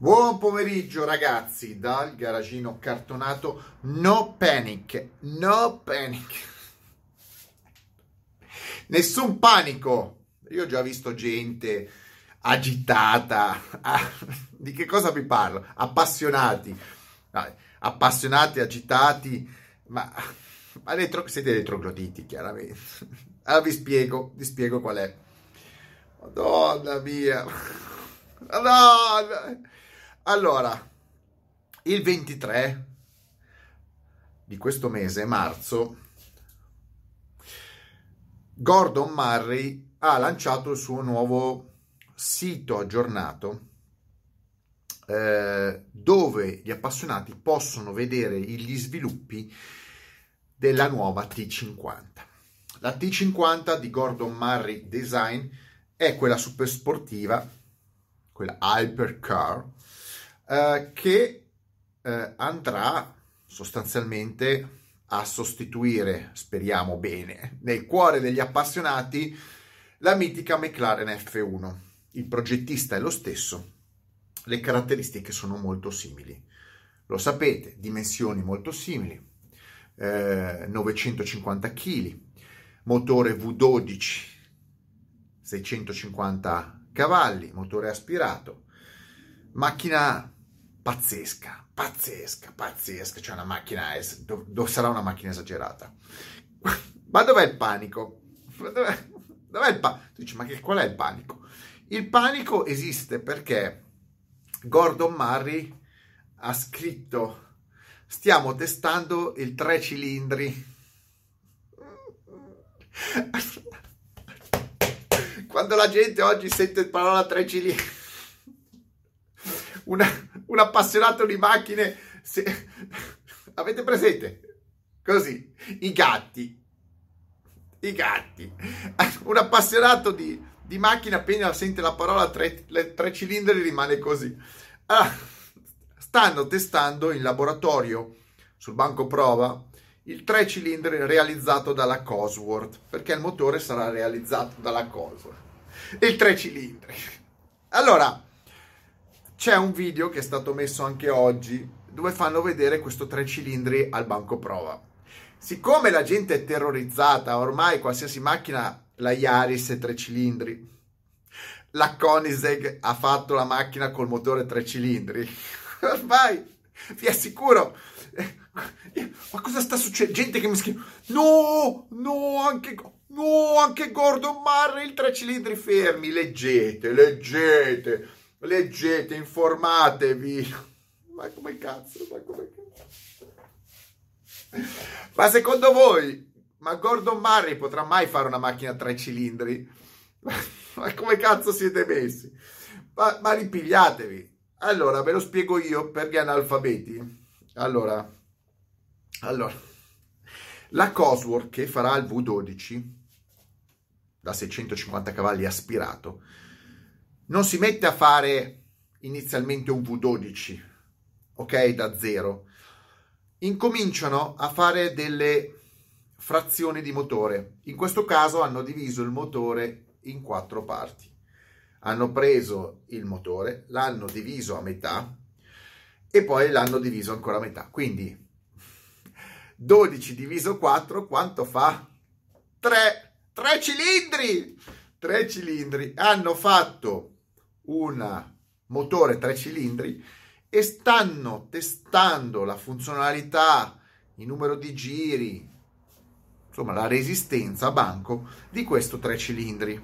Buon pomeriggio ragazzi dal garagino cartonato No Panic, no panic. Nessun panico. Io ho già visto gente agitata. Ah, di che cosa vi parlo? Appassionati. Appassionati, agitati, ma, ma retro, siete retrogloditi chiaramente. Allora vi spiego, vi spiego qual è. Madonna mia. Madonna. Allora, il 23 di questo mese, marzo, Gordon Murray ha lanciato il suo nuovo sito aggiornato eh, dove gli appassionati possono vedere gli sviluppi della nuova T50. La T50 di Gordon Murray Design è quella super sportiva, quella hypercar, eh, che eh, andrà sostanzialmente a sostituire, speriamo bene, nel cuore degli appassionati la mitica McLaren F1. Il progettista è lo stesso, le caratteristiche sono molto simili. Lo sapete, dimensioni molto simili, eh, 950 kg, motore V12, 650 cavalli, motore aspirato, macchina pazzesca, pazzesca, pazzesca, cioè una macchina, es- dove sarà una macchina esagerata. Ma dov'è il panico? Dov'è, dov'è il panico? Tu dici, ma che, qual è il panico? Il panico esiste perché Gordon Murray ha scritto, stiamo testando il tre cilindri. Quando la gente oggi sente la parola tre cilindri, una, un appassionato di macchine, se... avete presente? Così, i gatti, i gatti, un appassionato di, di macchine appena sente la parola tre, le, tre cilindri rimane così. Ah, stanno testando in laboratorio sul banco prova il tre cilindri realizzato dalla Cosworth perché il motore sarà realizzato dalla Cosworth il tre cilindri allora c'è un video che è stato messo anche oggi dove fanno vedere questo tre cilindri al banco prova. Siccome la gente è terrorizzata, ormai qualsiasi macchina, la Yaris è tre cilindri, la Koenigsegg ha fatto la macchina col motore tre cilindri, ormai vi assicuro, ma cosa sta succedendo? Gente che mi scrive, no, no, anche, no, anche Gordon Murray il tre cilindri fermi, leggete, leggete leggete, informatevi. Ma come cazzo, ma come cazzo. Ma secondo voi, ma Gordon Murray potrà mai fare una macchina a tre cilindri? Ma come cazzo siete messi? Ma, ma ripigliatevi. Allora, ve lo spiego io per gli analfabeti. Allora, allora, la Cosworth che farà il V12 da 650 cavalli aspirato non si mette a fare inizialmente un V12, ok, da zero. Incominciano a fare delle frazioni di motore. In questo caso hanno diviso il motore in quattro parti. Hanno preso il motore, l'hanno diviso a metà e poi l'hanno diviso ancora a metà. Quindi 12 diviso 4 quanto fa? 3, 3 cilindri! 3 cilindri. Hanno fatto un motore tre cilindri e stanno testando la funzionalità, il numero di giri, insomma la resistenza a banco di questo tre cilindri.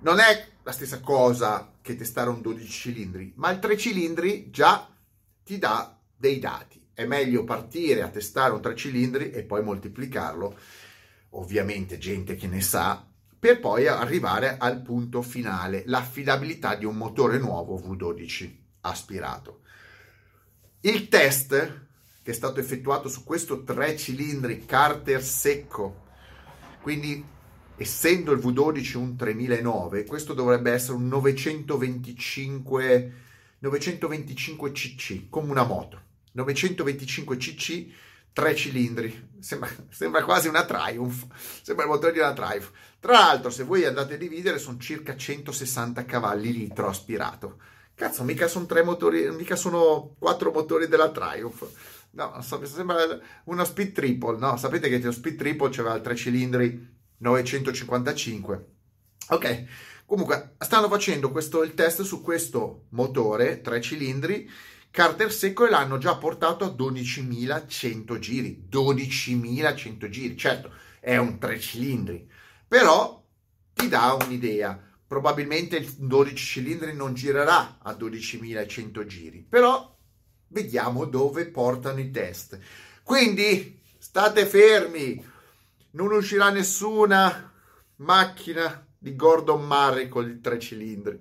Non è la stessa cosa che testare un 12 cilindri, ma il tre cilindri già ti dà dei dati. È meglio partire a testare un tre cilindri e poi moltiplicarlo. Ovviamente gente che ne sa per poi arrivare al punto finale, l'affidabilità di un motore nuovo V12 aspirato. Il test che è stato effettuato su questo tre cilindri Carter secco, quindi essendo il V12 un 3009, questo dovrebbe essere un 925, 925 cc, come una moto. 925 cc tre cilindri, sembra, sembra, quasi una Triumph, sembra il motore di una Triumph. Tra l'altro, se voi andate a dividere, sono circa 160 cavalli litro aspirato, Cazzo, mica sono tre motori, mica sono quattro motori della Triumph. No, sembra una speed triple, no? Sapete che lo speed triple c'aveva tre cilindri 955. Ok, comunque stanno facendo questo, il test su questo motore, tre cilindri, carter secco e l'hanno già portato a 12.100 giri. 12.100 giri, certo, è un tre cilindri, però ti dà un'idea. Probabilmente il 12 cilindri non girerà a 12.100 giri, però vediamo dove portano i test. Quindi state fermi, non uscirà nessuna macchina di Gordon Murray con i tre cilindri.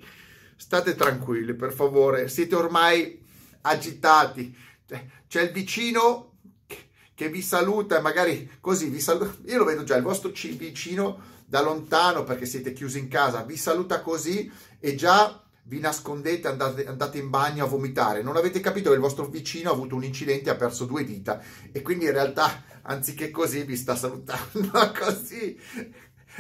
State tranquilli, per favore, siete ormai agitati. C'è il vicino che vi saluta, magari così vi saluta. Io lo vedo già, il vostro vicino da lontano perché siete chiusi in casa, vi saluta così e già vi nascondete, andate, andate, in bagno a vomitare. Non avete capito che il vostro vicino ha avuto un incidente e ha perso due dita e quindi in realtà anziché così vi sta salutando così.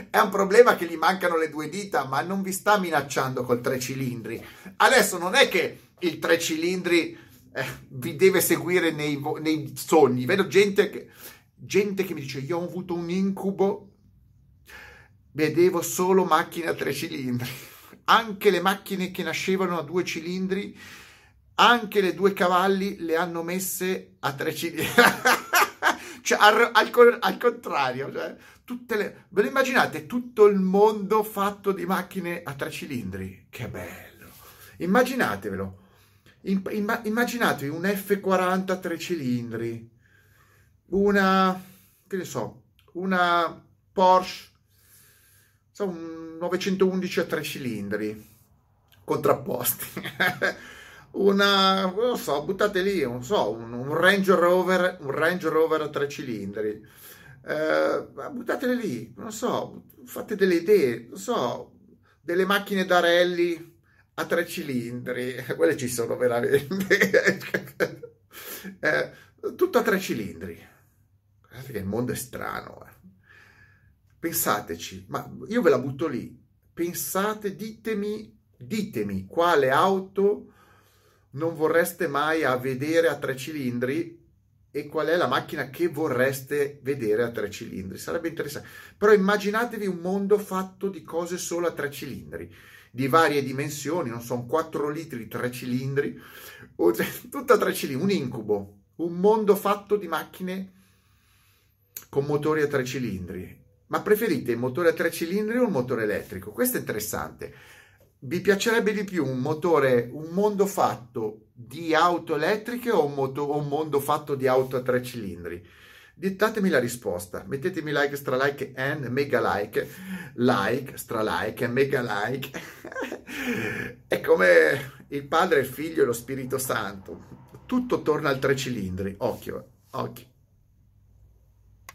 È un problema che gli mancano le due dita, ma non vi sta minacciando col tre cilindri. Adesso non è che il tre cilindri eh, vi deve seguire nei, nei sogni. Vedo gente che, gente che mi dice: Io ho avuto un incubo, vedevo solo macchine a tre cilindri anche le macchine che nascevano a due cilindri, anche le due cavalli le hanno messe a tre cilindri. cioè, al, al, al contrario, cioè, le... ve lo immaginate tutto il mondo fatto di macchine a tre cilindri? Che bello! Immaginatevelo. Imma, immaginatevi un F40 a tre cilindri, una, che ne so, una Porsche so, un 911 a tre cilindri contrapposti. Una, non so, buttate lì, non so, un, un, Range Rover, un Range Rover a tre cilindri. Eh, buttatele lì, non so, fate delle idee, non so, delle macchine da rally a tre cilindri, quelle ci sono veramente. eh, tutto a tre cilindri. Guardate che il mondo è strano. Eh. Pensateci, ma io ve la butto lì. Pensate, ditemi, ditemi quale auto non vorreste mai a vedere a tre cilindri e qual è la macchina che vorreste vedere a tre cilindri. Sarebbe interessante. Però immaginatevi un mondo fatto di cose solo a tre cilindri, di varie dimensioni, non so, 4 litri, tre cilindri, tutto a tre cilindri, un incubo, un mondo fatto di macchine con motori a tre cilindri ma preferite il motore a tre cilindri o il motore elettrico? Questo è interessante. Vi piacerebbe di più un motore, un mondo fatto di auto elettriche o un, moto, un mondo fatto di auto a tre cilindri? Dittatemi la risposta, mettetemi like, stra like and mega like, like, stra like and mega like. è come il Padre, il Figlio e lo Spirito Santo. Tutto torna al tre cilindri. Occhio, occhio.